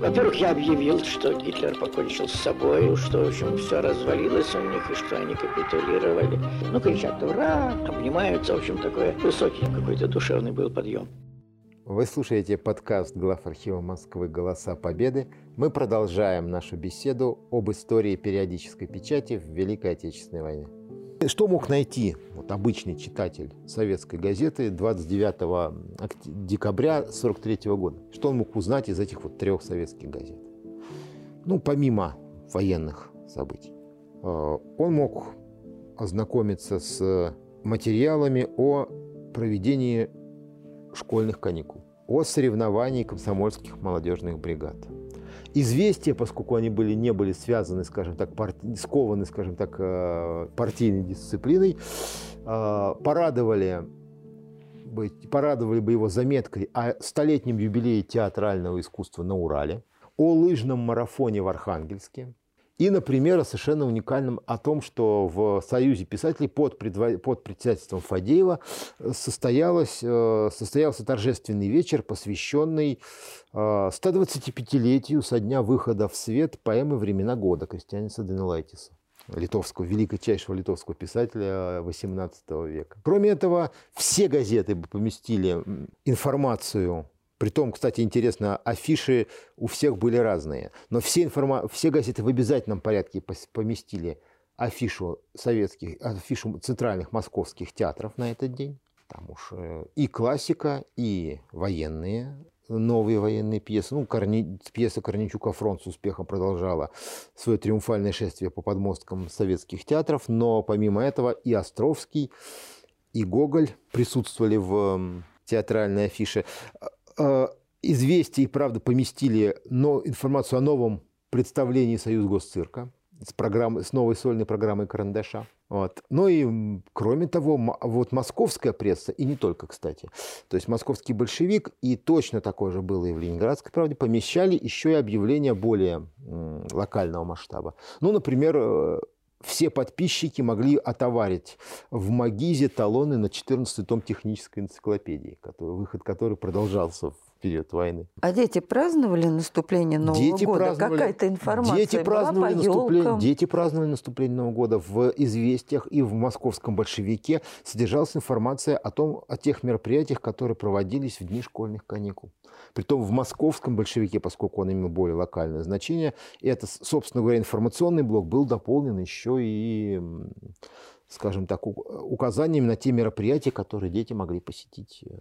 Во-первых, я объявил, что Гитлер покончил с собой, что, в общем, все развалилось у них, и что они капитулировали. Ну, кричат «Ура!», обнимаются, в общем, такой высокий какой-то душевный был подъем. Вы слушаете подкаст глав архива Москвы «Голоса Победы». Мы продолжаем нашу беседу об истории периодической печати в Великой Отечественной войне. Что мог найти вот, обычный читатель советской газеты 29 декабря 1943 года? Что он мог узнать из этих вот трех советских газет? Ну, помимо военных событий. Э, он мог ознакомиться с материалами о проведении школьных каникул, о соревновании комсомольских молодежных бригад – известия, поскольку они были, не были связаны, скажем так, парти... скованы, скажем так, э, партийной дисциплиной, э, порадовали бы, порадовали бы его заметкой о столетнем юбилее театрального искусства на Урале, о лыжном марафоне в Архангельске – и, например, совершенно уникальным о том, что в Союзе писателей под, предво... под председательством Фадеева э, состоялось, э, состоялся торжественный вечер, посвященный 125-летию э, со дня выхода в свет поэмы «Времена года» Кристианиса Данилайтиса литовского, великочайшего литовского писателя XVIII века. Кроме этого, все газеты поместили информацию при том, кстати, интересно, афиши у всех были разные. Но все, информа... все газеты в обязательном порядке поместили афишу советских, афишу центральных московских театров на этот день. Там уж э, и классика, и военные, новые военные пьесы. Ну, Корни... пьеса Корничука «Фронт» с успехом продолжала свое триумфальное шествие по подмосткам советских театров. Но помимо этого и Островский, и Гоголь присутствовали в театральной афише. Э, известия и правда поместили но, информацию о новом представлении Союз Госцирка с, программой, с новой сольной программой «Карандаша». Вот. Ну и, кроме того, вот московская пресса, и не только, кстати, то есть московский большевик, и точно такое же было и в Ленинградской правде, помещали еще и объявления более локального масштаба. Ну, например, э, все подписчики могли отоварить. В Магизе талоны на 14 том технической энциклопедии, который, выход которой продолжался период войны. А дети праздновали наступление Нового дети года? Какая-то информация дети праздновали была по наступление, Дети праздновали наступление Нового года. В «Известиях» и в «Московском большевике» содержалась информация о, том, о тех мероприятиях, которые проводились в дни школьных каникул. Притом в «Московском большевике», поскольку он имел более локальное значение, это, собственно говоря, информационный блок был дополнен еще и скажем так, указаниями на те мероприятия, которые дети могли посетить э,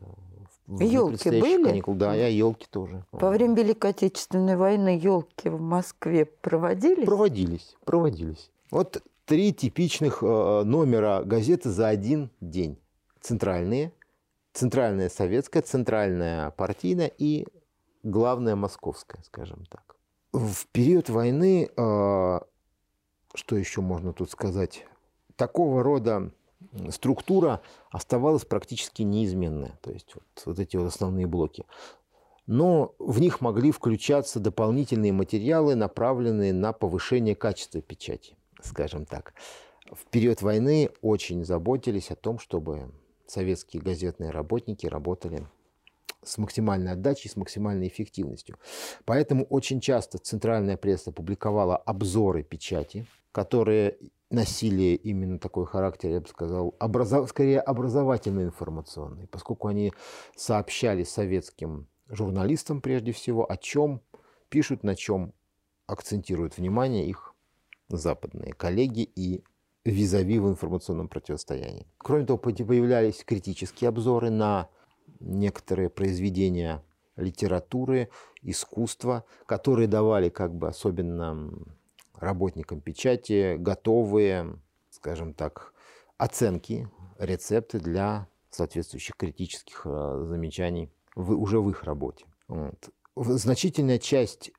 елки были? каникул. Да, я елки тоже. Во время Великой Отечественной войны елки в Москве проводились? Проводились, проводились. Вот три типичных э, номера газеты за один день. Центральные, центральная советская, центральная партийная и главная московская, скажем так. В период войны, э, что еще можно тут сказать, такого рода структура оставалась практически неизменная. То есть вот, вот эти вот основные блоки. Но в них могли включаться дополнительные материалы, направленные на повышение качества печати, скажем так. В период войны очень заботились о том, чтобы советские газетные работники работали с максимальной отдачей, с максимальной эффективностью. Поэтому очень часто центральная пресса публиковала обзоры печати, которые носили именно такой характер, я бы сказал, образов... скорее образовательно-информационный, поскольку они сообщали советским журналистам прежде всего, о чем пишут, на чем акцентируют внимание их западные коллеги и визави в информационном противостоянии. Кроме того, появлялись критические обзоры на некоторые произведения литературы, искусства, которые давали как бы особенно работникам печати готовые, скажем так, оценки, рецепты для соответствующих критических э, замечаний в, уже в их работе. Вот. Значительная часть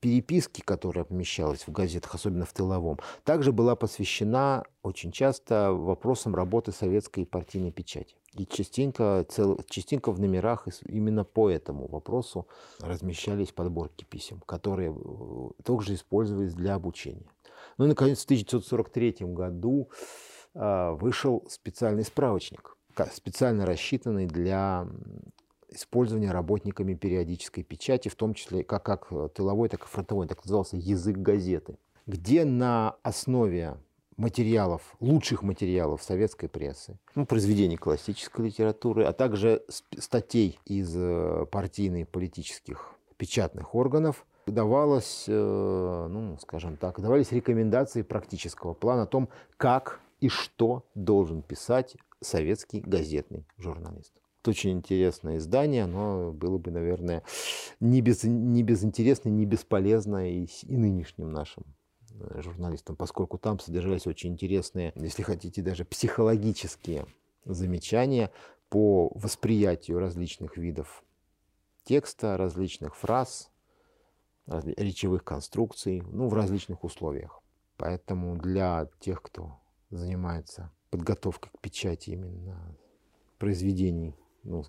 переписки, которая помещалась в газетах, особенно в тыловом, также была посвящена очень часто вопросам работы советской партийной печати. И частенько, цел, частенько в номерах именно по этому вопросу размещались подборки писем, которые э, также использовались для обучения. Ну и, наконец, в 1943 году э, вышел специальный справочник, специально рассчитанный для использования работниками периодической печати, в том числе как, как тыловой, так и фронтовой, так назывался язык газеты, где на основе материалов, лучших материалов советской прессы, ну, произведений классической литературы, а также статей из э, партийных политических печатных органов, давалось, э, ну, скажем так, давались рекомендации практического плана о том, как и что должен писать советский газетный журналист. Это очень интересное издание, оно было бы, наверное, не, без, не безинтересно, не бесполезно и, и нынешним нашим журналистам, поскольку там содержались очень интересные, если хотите, даже психологические замечания по восприятию различных видов текста, различных фраз, речевых конструкций, ну, в различных условиях. Поэтому для тех, кто занимается подготовкой к печати именно произведений, ну, э,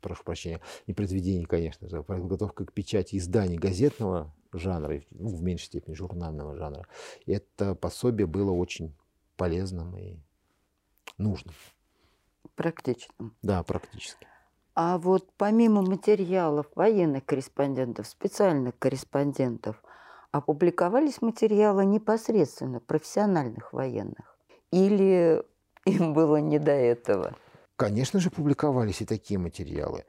прошу прощения, не произведений, конечно же, а подготовка к печати изданий газетного жанра, ну, в меньшей степени журнального жанра. Это пособие было очень полезным и нужным. Практичным. Да, практически. А вот помимо материалов военных корреспондентов, специальных корреспондентов, опубликовались материалы непосредственно профессиональных военных? Или им было не до этого? Конечно же, публиковались и такие материалы.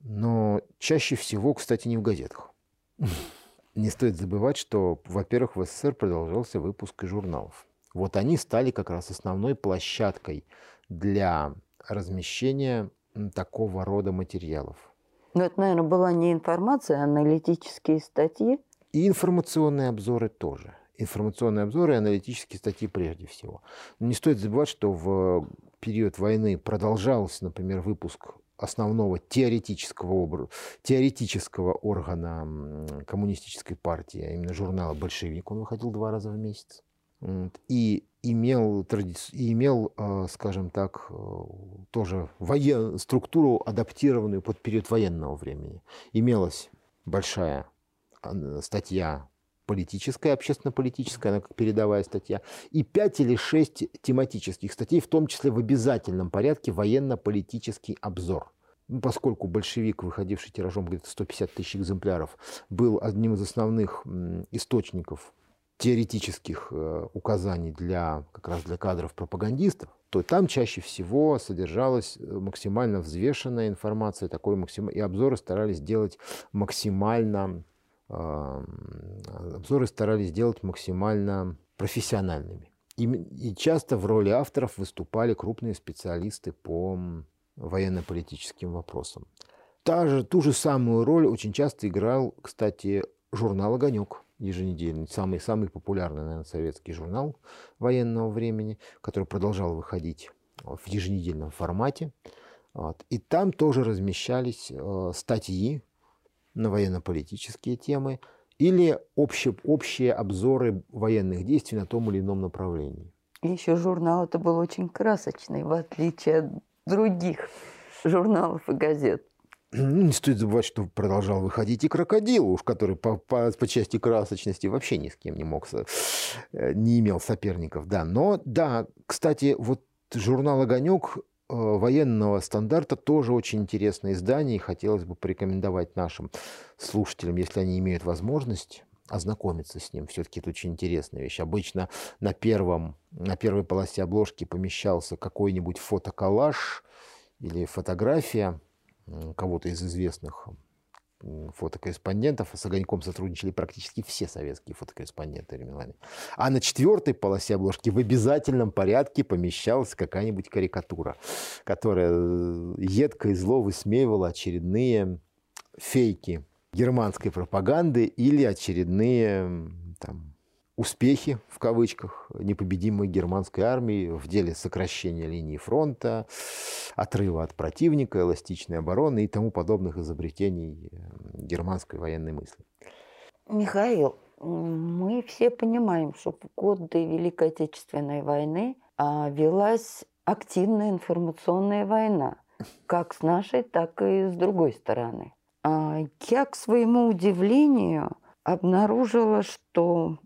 Но чаще всего, кстати, не в газетах. Не стоит забывать, что, во-первых, в СССР продолжался выпуск журналов. Вот они стали как раз основной площадкой для размещения такого рода материалов. Но это, наверное, была не информация, а аналитические статьи. И информационные обзоры тоже. Информационные обзоры и аналитические статьи прежде всего. Но не стоит забывать, что в период войны продолжался, например, выпуск основного теоретического, теоретического органа коммунистической партии, а именно журнала «Большевик». Он выходил два раза в месяц. И имел, и имел а, скажем так, э, тоже воен... структуру, адаптированную под период военного времени. Имелась большая статья политическая, общественно-политическая, она как передовая статья, и пять или шесть тематических статей, в том числе в обязательном порядке военно-политический обзор. Ну, поскольку большевик, выходивший тиражом где-то 150 тысяч экземпляров, был одним из основных источников теоретических э, указаний для, как раз для кадров пропагандистов, то там чаще всего содержалась э, максимально взвешенная информация, такой максим... и обзоры старались делать максимально обзоры старались делать максимально профессиональными. И, и часто в роли авторов выступали крупные специалисты по военно-политическим вопросам. Та же, ту же самую роль очень часто играл, кстати, журнал «Огонек» еженедельный, самый, самый популярный, наверное, советский журнал военного времени, который продолжал выходить в еженедельном формате. Вот. И там тоже размещались э, статьи на военно-политические темы или общие, общие обзоры военных действий на том или ином направлении. И еще журнал это был очень красочный, в отличие от других журналов и газет. Ну, не стоит забывать, что продолжал выходить и крокодил, уж который по, по, по части красочности вообще ни с кем не мог, э, не имел соперников. Да, но да, кстати, вот журнал «Огонек» военного стандарта тоже очень интересное издание, и хотелось бы порекомендовать нашим слушателям, если они имеют возможность, ознакомиться с ним. Все-таки это очень интересная вещь. Обычно на, первом, на первой полосе обложки помещался какой-нибудь фотоколлаж или фотография кого-то из известных фотокорреспондентов. С «Огоньком» сотрудничали практически все советские фотокорреспонденты временами. А на четвертой полосе обложки в обязательном порядке помещалась какая-нибудь карикатура, которая э, едко и зло высмеивала очередные фейки германской пропаганды или очередные там, успехи, в кавычках, непобедимой германской армии в деле сокращения линии фронта, отрыва от противника, эластичной обороны и тому подобных изобретений э, германской военной мысли. Михаил, мы все понимаем, что в годы Великой Отечественной войны а, велась активная информационная война, как с нашей, так и с другой стороны. А, я, к своему удивлению, обнаружила, что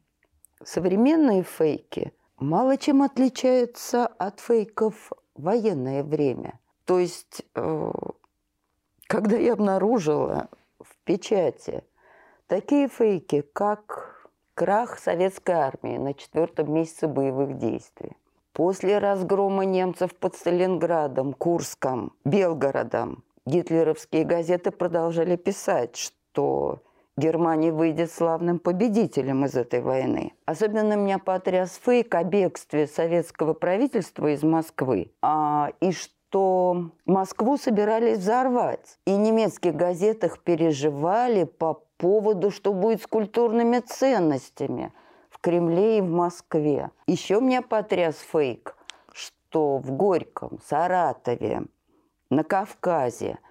современные фейки мало чем отличаются от фейков в военное время. То есть, э, когда я обнаружила в печати такие фейки, как крах советской армии на четвертом месяце боевых действий, после разгрома немцев под Сталинградом, Курском, Белгородом, гитлеровские газеты продолжали писать, что Германия выйдет славным победителем из этой войны. Особенно меня потряс фейк о бегстве советского правительства из Москвы. А, и что Москву собирались взорвать. И в немецких газетах переживали по поводу, что будет с культурными ценностями в Кремле и в Москве. Еще меня потряс фейк, что в Горьком, Саратове, на Кавказе –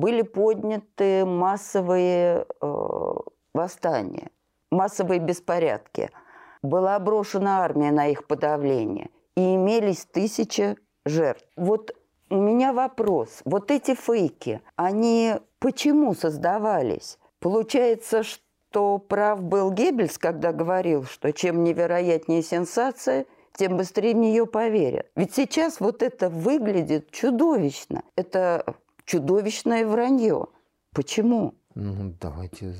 были подняты массовые э, восстания, массовые беспорядки. Была брошена армия на их подавление. И имелись тысячи жертв. Вот у меня вопрос. Вот эти фейки, они почему создавались? Получается, что прав был Геббельс, когда говорил, что чем невероятнее сенсация, тем быстрее в нее поверят. Ведь сейчас вот это выглядит чудовищно. Это чудовищное вранье. Почему? Ну, давайте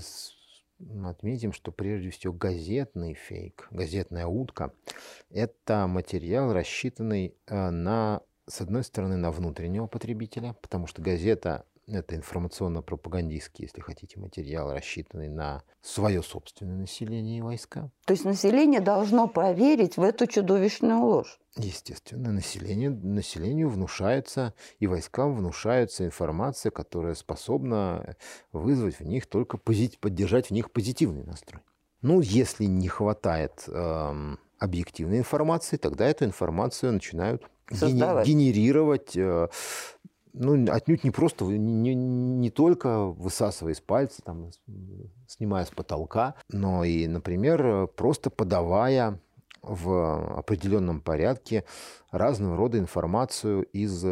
отметим, что прежде всего газетный фейк, газетная утка – это материал, рассчитанный э, на, с одной стороны, на внутреннего потребителя, потому что газета это информационно-пропагандистский, если хотите, материал, рассчитанный на свое собственное население и войска. То есть население должно поверить в эту чудовищную ложь? Естественно, население, населению внушается, и войскам внушается информация, которая способна вызвать в них только позит, поддержать в них позитивный настрой. Ну, если не хватает эм, объективной информации, тогда эту информацию начинают Создавать. генерировать э, ну, отнюдь не просто, не, не только высасывая из пальца, там, снимая с потолка, но и, например, просто подавая в определенном порядке разного рода информацию из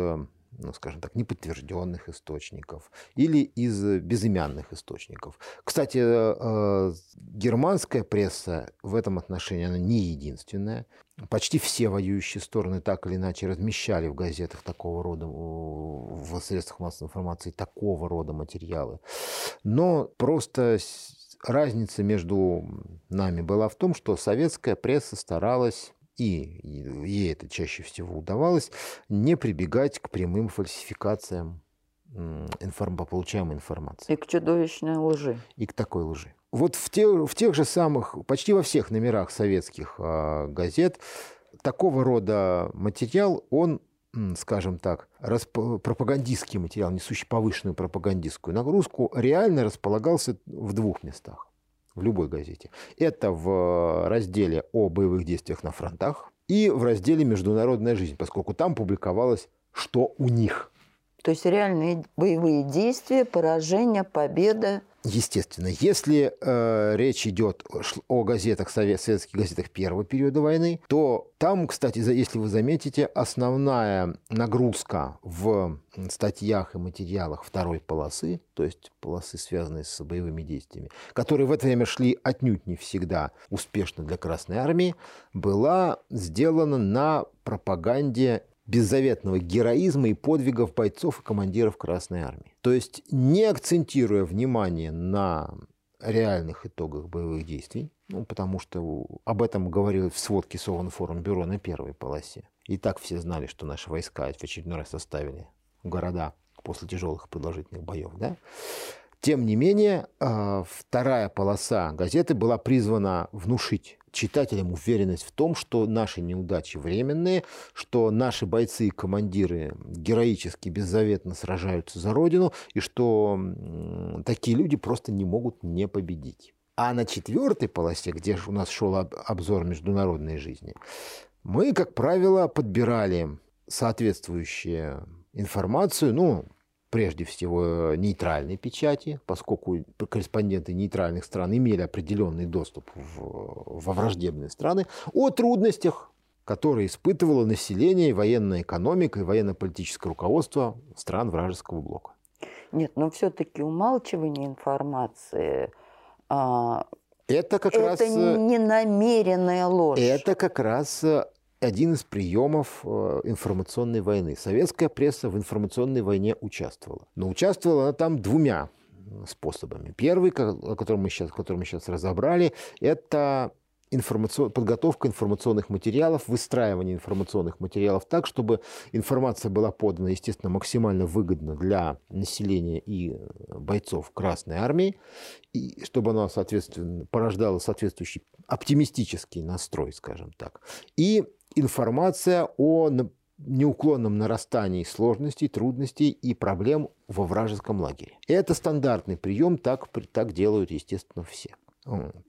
ну, скажем так, неподтвержденных источников или из безымянных источников. Кстати, э, германская пресса в этом отношении она не единственная. Почти все воюющие стороны так или иначе размещали в газетах такого рода, в средствах массовой информации такого рода материалы. Но просто разница между нами была в том, что советская пресса старалась и ей это чаще всего удавалось, не прибегать к прямым фальсификациям информ... по получаемой информации. И к чудовищной лжи. И к такой лжи. Вот в, те, в тех же самых, почти во всех номерах советских э, газет такого рода материал, он, скажем так, расп... пропагандистский материал, несущий повышенную пропагандистскую нагрузку, реально располагался в двух местах в любой газете. Это в разделе о боевых действиях на фронтах и в разделе «Международная жизнь», поскольку там публиковалось, что у них. То есть реальные боевые действия, поражение, победа. Естественно, если э, речь идет о газетах, советских газетах первого периода войны, то там, кстати, если вы заметите, основная нагрузка в статьях и материалах второй полосы, то есть полосы, связанные с боевыми действиями, которые в это время шли отнюдь не всегда успешно для Красной Армии, была сделана на пропаганде беззаветного героизма и подвигов бойцов и командиров Красной Армии. То есть не акцентируя внимание на реальных итогах боевых действий, ну, потому что об этом говорил в сводке Совинформбюро на первой полосе. И так все знали, что наши войска в очередной раз оставили города после тяжелых продолжительных боев. Да? Тем не менее, а, вторая полоса газеты была призвана внушить читателям уверенность в том, что наши неудачи временные, что наши бойцы и командиры героически, беззаветно сражаются за Родину, и что такие люди просто не могут не победить. А на четвертой полосе, где у нас шел обзор международной жизни, мы, как правило, подбирали соответствующую информацию, ну, прежде всего нейтральной печати, поскольку корреспонденты нейтральных стран имели определенный доступ в, во враждебные страны, о трудностях, которые испытывало население, военная экономика и военно-политическое руководство стран вражеского блока. Нет, но все-таки умалчивание информации а, это как это раз не намеренная ложь. Это как раз один из приемов э, информационной войны. Советская пресса в информационной войне участвовала. Но участвовала она там двумя способами. Первый, о котором мы сейчас, который мы сейчас разобрали, это информацион... подготовка информационных материалов, выстраивание информационных материалов так, чтобы информация была подана, естественно, максимально выгодно для населения и бойцов Красной Армии, и чтобы она, соответственно, порождала соответствующий оптимистический настрой, скажем так. И информация о неуклонном нарастании сложностей, трудностей и проблем во вражеском лагере. Это стандартный прием, так, так делают, естественно, все.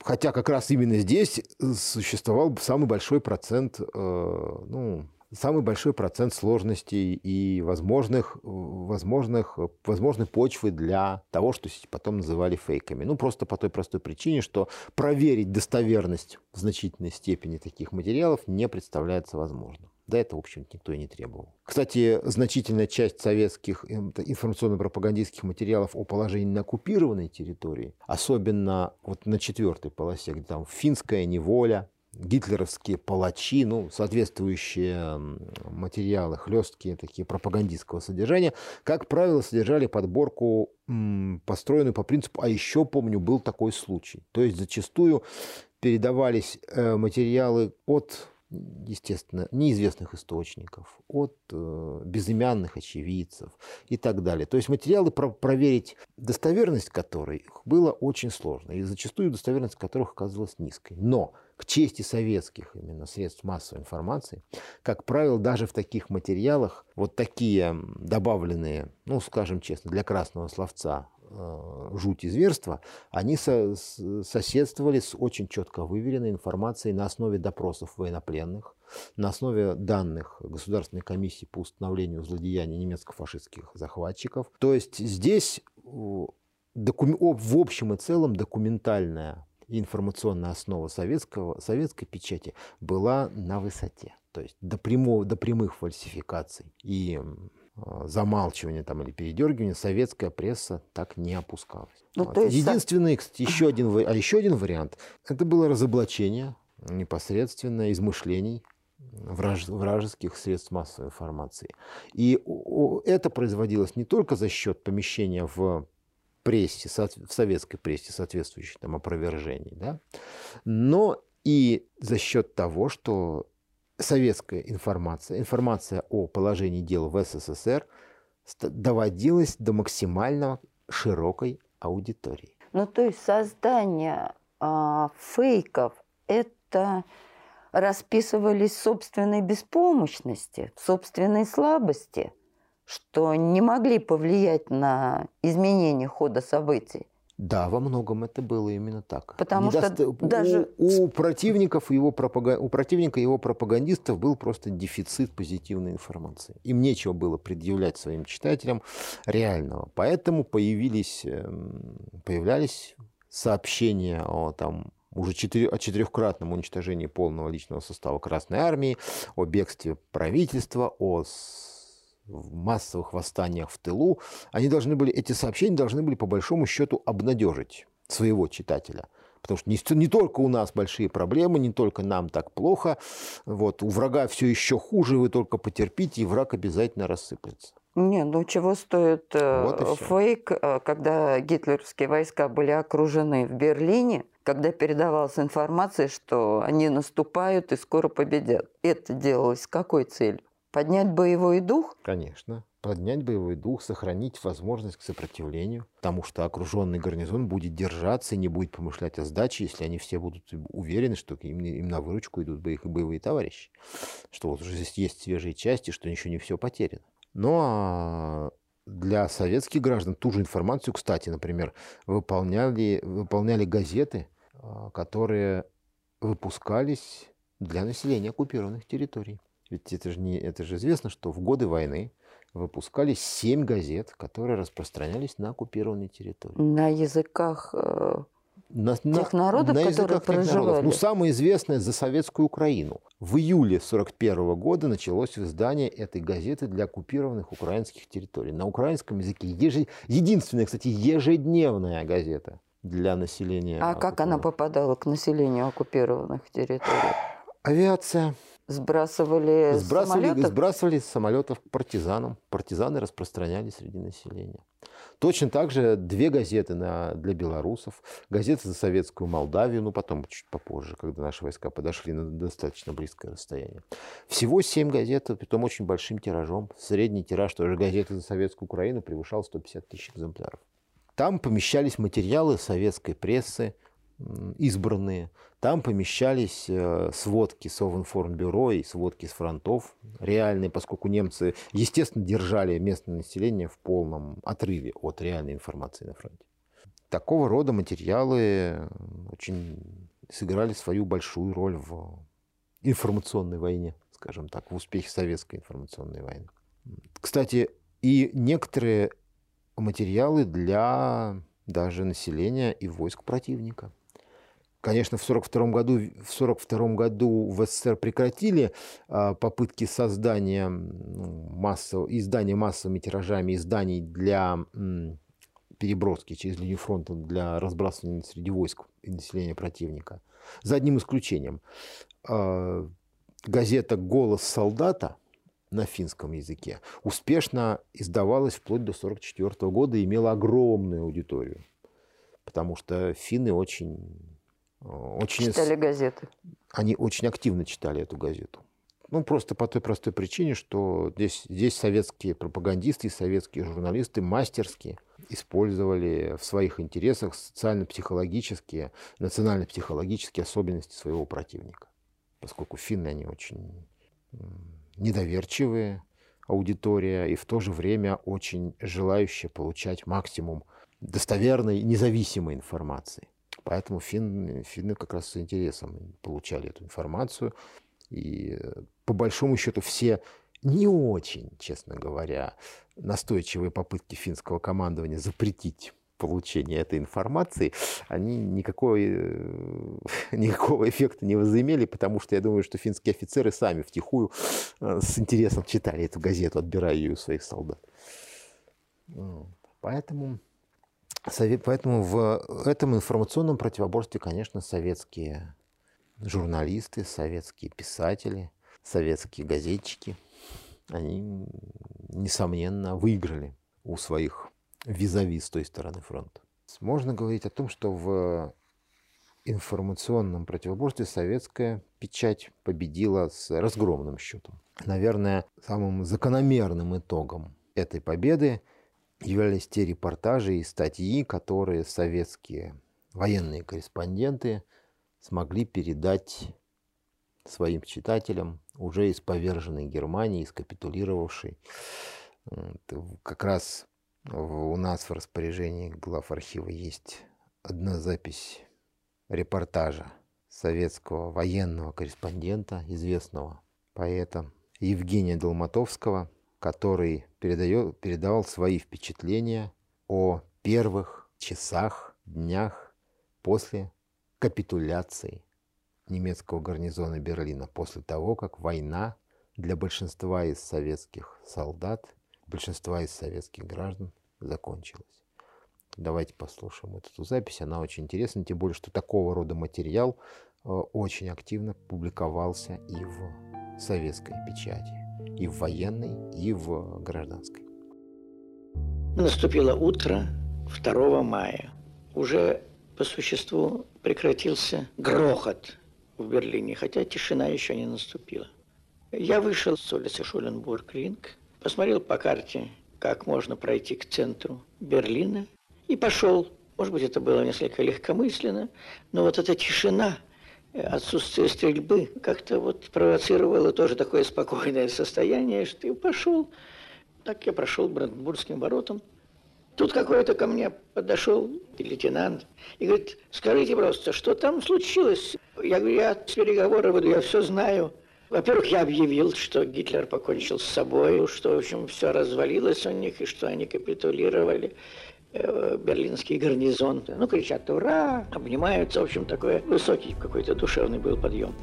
Хотя как раз именно здесь существовал самый большой процент, э, ну, самый большой процент сложностей и возможных, возможных, возможной почвы для того, что потом называли фейками. Ну, просто по той простой причине, что проверить достоверность в значительной степени таких материалов не представляется возможным. Да это, в общем никто и не требовал. Кстати, значительная часть советских информационно-пропагандистских материалов о положении на оккупированной территории, особенно вот на четвертой полосе, где там финская неволя, гитлеровские палачи, ну, соответствующие материалы, хлесткие такие пропагандистского содержания, как правило, содержали подборку, построенную по принципу «а еще, помню, был такой случай». То есть зачастую передавались э, материалы от естественно, неизвестных источников, от э, безымянных очевидцев и так далее. То есть материалы, про проверить достоверность которых было очень сложно, и зачастую достоверность которых оказывалась низкой. Но к чести советских именно средств массовой информации, как правило, даже в таких материалах вот такие добавленные, ну, скажем честно, для красного словца э, жуть и зверства, они со соседствовали с очень четко выверенной информацией на основе допросов военнопленных, на основе данных Государственной комиссии по установлению злодеяний немецко-фашистских захватчиков. То есть здесь в общем и целом документальная информационная основа советского, советской печати была на высоте. То есть до, прямого, до прямых фальсификаций и а, замалчивания там, или передергивания советская пресса так не опускалась. Ну, вот. есть... Единственный, кстати, еще один, а еще один вариант, это было разоблачение непосредственно измышлений враж, вражеских средств массовой информации. И это производилось не только за счет помещения в прессе, в советской прессе соответствующих там опровержений, да, но и за счет того, что советская информация, информация о положении дел в СССР доводилась до максимально широкой аудитории. Ну, то есть создание э, фейков – это расписывались собственной беспомощности, собственной слабости – что не могли повлиять на изменение хода событий. Да, во многом это было именно так. Потому Недост... что даже у, у противников его пропаг... у противника его пропагандистов был просто дефицит позитивной информации. Им нечего было предъявлять своим читателям реального, поэтому появились эм, появлялись сообщения о там уже четыре, о четырехкратном уничтожении полного личного состава Красной Армии, о бегстве правительства, о в массовых восстаниях в тылу, они должны были, эти сообщения должны были по большому счету обнадежить своего читателя. Потому что не, не только у нас большие проблемы, не только нам так плохо, вот, у врага все еще хуже, вы только потерпите, и враг обязательно рассыплется. Не, ну чего стоит э, вот фейк, э, когда гитлеровские войска были окружены в Берлине, когда передавалась информация, что они наступают и скоро победят. Это делалось с какой целью? Поднять боевой дух? Конечно. Поднять боевой дух, сохранить возможность к сопротивлению, потому что окруженный гарнизон будет держаться и не будет помышлять о сдаче, если они все будут уверены, что им, им на выручку идут боевые, товарищи, что вот уже здесь есть свежие части, что еще не все потеряно. Ну а для советских граждан ту же информацию, кстати, например, выполняли, выполняли газеты, а, которые выпускались для населения оккупированных территорий. Ведь это же, не, это же известно, что в годы войны выпускались семь газет, которые распространялись на оккупированной территории. На языках э, на, тех народов, на которые проживали. Народов. Ну, самое известное за советскую Украину. В июле 1941 года началось издание этой газеты для оккупированных украинских территорий. На украинском языке. Еж... Единственная, кстати, ежедневная газета для населения. А как она попадала к населению оккупированных территорий? Авиация Сбрасывали, Сбрасывали, самолетов? сбрасывали с самолетов партизанам. Партизаны распространяли среди населения. Точно так же две газеты на, для белорусов. Газета за советскую Молдавию, ну потом, чуть попозже, когда наши войска подошли на достаточно близкое расстояние. Всего семь газет, притом очень большим тиражом. Средний тираж той же газеты за советскую Украину превышал 150 тысяч экземпляров. Там помещались материалы советской прессы, избранные. Там помещались э, сводки Совинформбюро и сводки с фронтов реальные, поскольку немцы, естественно, держали местное население в полном отрыве от реальной информации на фронте. Такого рода материалы очень сыграли свою большую роль в информационной войне, скажем так, в успехе советской информационной войны. Кстати, и некоторые материалы для даже населения и войск противника – Конечно, в 1942 году, в 42 году в СССР прекратили а, попытки создания ну, массового, издания массовыми тиражами изданий для переброски через линию фронта для разбрасывания среди войск и населения противника. За одним исключением. А, газета «Голос солдата» на финском языке успешно издавалась вплоть до 1944 года и имела огромную аудиторию. Потому что финны очень очень... Читали газеты. Они очень активно читали эту газету. Ну, просто по той простой причине, что здесь, здесь советские пропагандисты и советские журналисты мастерски использовали в своих интересах социально-психологические, национально-психологические особенности своего противника. Поскольку финны, они очень недоверчивые аудитория и в то же время очень желающая получать максимум достоверной, независимой информации. Поэтому фин, финны как раз с интересом получали эту информацию. И э, по большому счету все не очень, честно говоря, настойчивые попытки финского командования запретить получение этой информации, они никакой, э, никакого эффекта не возымели, потому что я думаю, что финские офицеры сами втихую э, с интересом читали эту газету, отбирая ее у своих солдат. Поэтому Поэтому в этом информационном противоборстве, конечно, советские журналисты, советские писатели, советские газетчики, они, несомненно, выиграли у своих визави с той стороны фронта. Можно говорить о том, что в информационном противоборстве советская печать победила с разгромным счетом. Наверное, самым закономерным итогом этой победы являлись те репортажи и статьи, которые советские военные корреспонденты смогли передать своим читателям уже из поверженной Германии, из капитулировавшей. Как раз у нас в распоряжении глав архива есть одна запись репортажа советского военного корреспондента, известного поэта Евгения Долматовского – который передает, передавал свои впечатления о первых часах, днях после капитуляции немецкого гарнизона Берлина, после того, как война для большинства из советских солдат, большинства из советских граждан закончилась. Давайте послушаем эту запись, она очень интересна, тем более, что такого рода материал э, очень активно публиковался и в советской печати и в военной, и в гражданской. Наступило утро 2 мая. Уже по существу прекратился грохот в Берлине, хотя тишина еще не наступила. Я вышел с улицы Шуленбург-Ринг, посмотрел по карте, как можно пройти к центру Берлина, и пошел. Может быть, это было несколько легкомысленно, но вот эта тишина – отсутствие стрельбы как-то вот провоцировало тоже такое спокойное состояние, что я пошел. Так я прошел Бранденбургским воротам. Тут какой-то ко мне подошел лейтенант и говорит, скажите просто, что там случилось? Я говорю, я с переговора буду, я все знаю. Во-первых, я объявил, что Гитлер покончил с собой, что, в общем, все развалилось у них, и что они капитулировали. Э, берлинский гарнизон. Ну, кричат «Ура!», обнимаются. В общем, такой высокий какой-то душевный был подъем.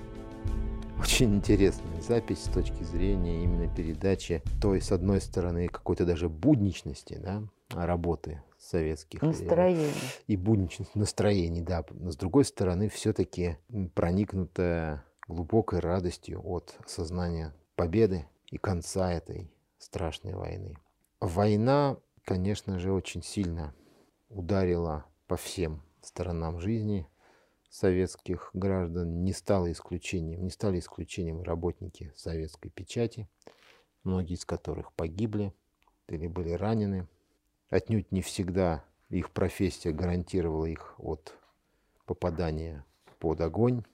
Очень интересная запись с точки зрения именно передачи той, с одной стороны, какой-то даже будничности, да, работы советских. Настроение. И будничность настроений, да. Но с другой стороны, все-таки проникнутая глубокой радостью от осознания победы и конца этой страшной войны. Война, конечно же, очень сильно ударила по всем сторонам жизни советских граждан, не стало исключением, не стали исключением работники советской печати, многие из которых погибли или были ранены. Отнюдь не всегда их профессия гарантировала их от попадания под огонь.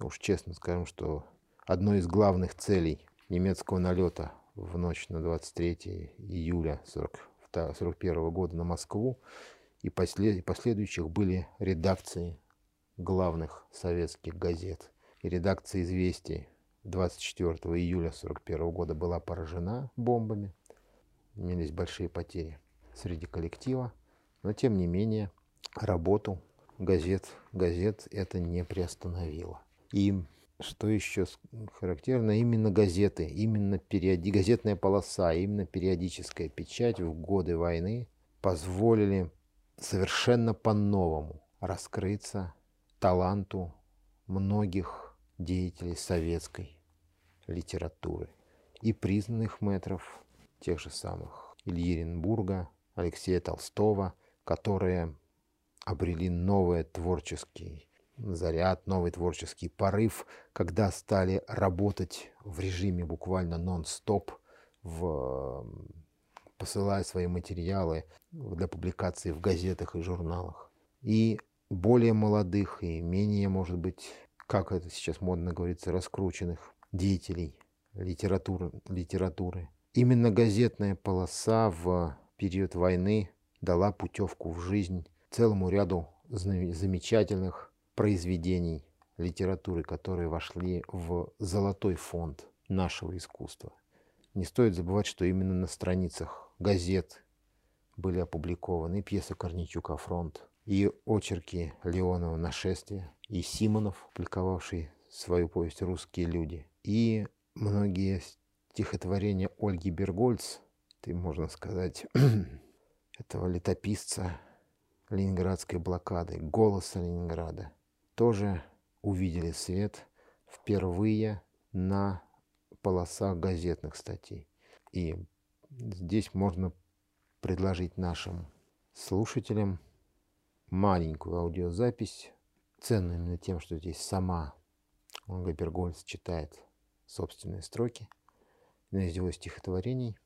Уж честно скажем, что одной из главных целей немецкого налета в ночь на 23 июля 1941 года на Москву и последующих были редакции главных советских газет. И редакция «Известий» 24 июля 1941 года была поражена бомбами. Имелись большие потери среди коллектива. Но, тем не менее, работу газет, газет это не приостановило. И что еще характерно, именно газеты, именно периоди... газетная полоса, именно периодическая печать в годы войны позволили совершенно по-новому раскрыться таланту многих деятелей советской литературы и признанных метров тех же самых Ильи Оренбурга, Алексея Толстого, которые обрели новый творческий заряд, новый творческий порыв, когда стали работать в режиме буквально нон-стоп, в, посылая свои материалы для публикации в газетах и журналах. И более молодых и менее, может быть, как это сейчас модно говорится, раскрученных деятелей литературы. литературы. Именно газетная полоса в период войны дала путевку в жизнь целому ряду замечательных произведений литературы, которые вошли в золотой фонд нашего искусства. Не стоит забывать, что именно на страницах газет были опубликованы и пьесы Корничука «Фронт», и очерки Леонова «Нашествие», и Симонов, публиковавший свою повесть «Русские люди», и многие стихотворения Ольги Бергольц, ты, можно сказать, этого летописца ленинградской блокады, голоса Ленинграда, тоже увидели свет впервые на полосах газетных статей. И здесь можно предложить нашим слушателям маленькую аудиозапись, ценная именно тем, что здесь сама Ольга Бергольц читает собственные строки из его стихотворений,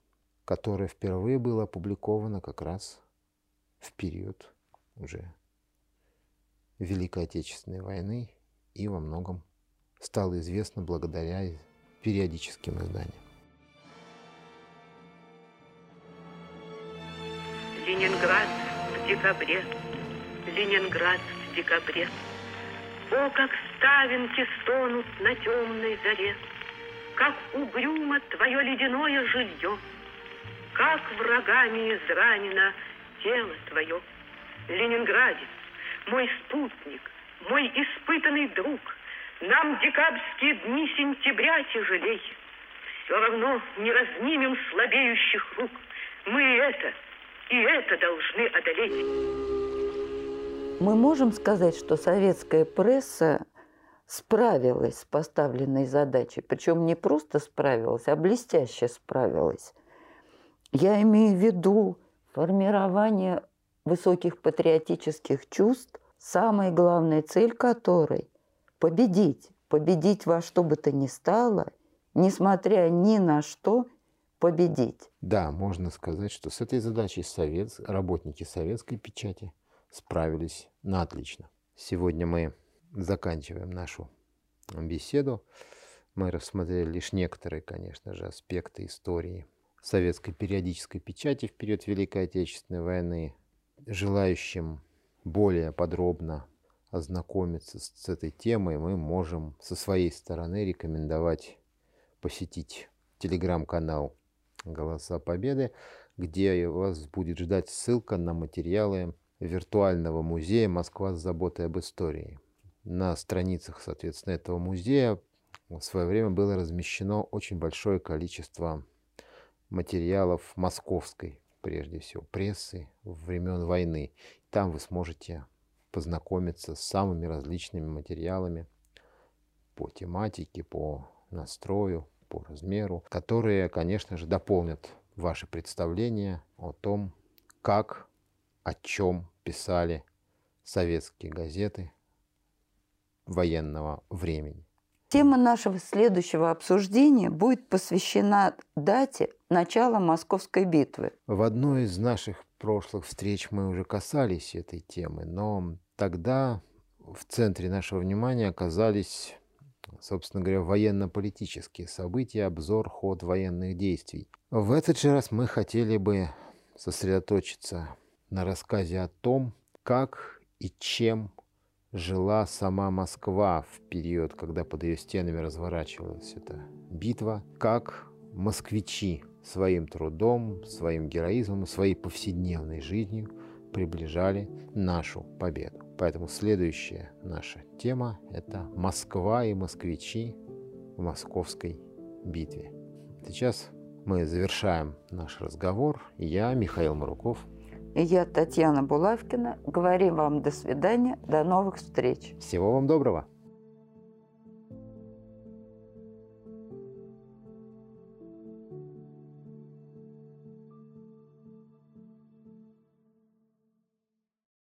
которое впервые было опубликовано как раз в период уже Великой Отечественной войны и во многом стало известно благодаря периодическим изданиям. Ленинград в декабре, Ленинград в декабре. О, как ставинки стонут на темной заре, Как угрюмо твое ледяное жилье, Как врагами изранено тело твое. Ленинградец, мой спутник, мой испытанный друг, Нам декабрьские дни сентября тяжелей. Все равно не разнимем слабеющих рук. Мы это, и это должны одолеть. Мы можем сказать, что советская пресса справилась с поставленной задачей, причем не просто справилась, а блестяще справилась. Я имею в виду формирование высоких патриотических чувств, самая главная цель которой – победить, победить во что бы то ни стало, несмотря ни на что, победить. Да, можно сказать, что с этой задачей совет, работники советской печати справились на отлично. Сегодня мы заканчиваем нашу беседу. Мы рассмотрели лишь некоторые, конечно же, аспекты истории советской периодической печати в период Великой Отечественной войны. Желающим более подробно ознакомиться с, с этой темой, мы можем со своей стороны рекомендовать посетить телеграм-канал «Голоса Победы», где вас будет ждать ссылка на материалы виртуального музея «Москва с заботой об истории». На страницах, соответственно, этого музея в свое время было размещено очень большое количество материалов московской, прежде всего, прессы времен войны. Там вы сможете познакомиться с самыми различными материалами по тематике, по настрою, по размеру, которые, конечно же, дополнят ваши представления о том, как, о чем писали советские газеты военного времени. Тема нашего следующего обсуждения будет посвящена дате начала Московской битвы. В одной из наших прошлых встреч мы уже касались этой темы, но тогда в центре нашего внимания оказались, собственно говоря, военно-политические события, обзор, ход военных действий. В этот же раз мы хотели бы сосредоточиться на рассказе о том, как и чем жила сама Москва в период, когда под ее стенами разворачивалась эта битва, как москвичи своим трудом, своим героизмом, своей повседневной жизнью приближали нашу победу. Поэтому следующая наша тема – это Москва и москвичи в московской битве. Сейчас мы завершаем наш разговор. Я, Михаил Маруков, я, Татьяна Булавкина, говорим вам до свидания, до новых встреч. Всего вам доброго!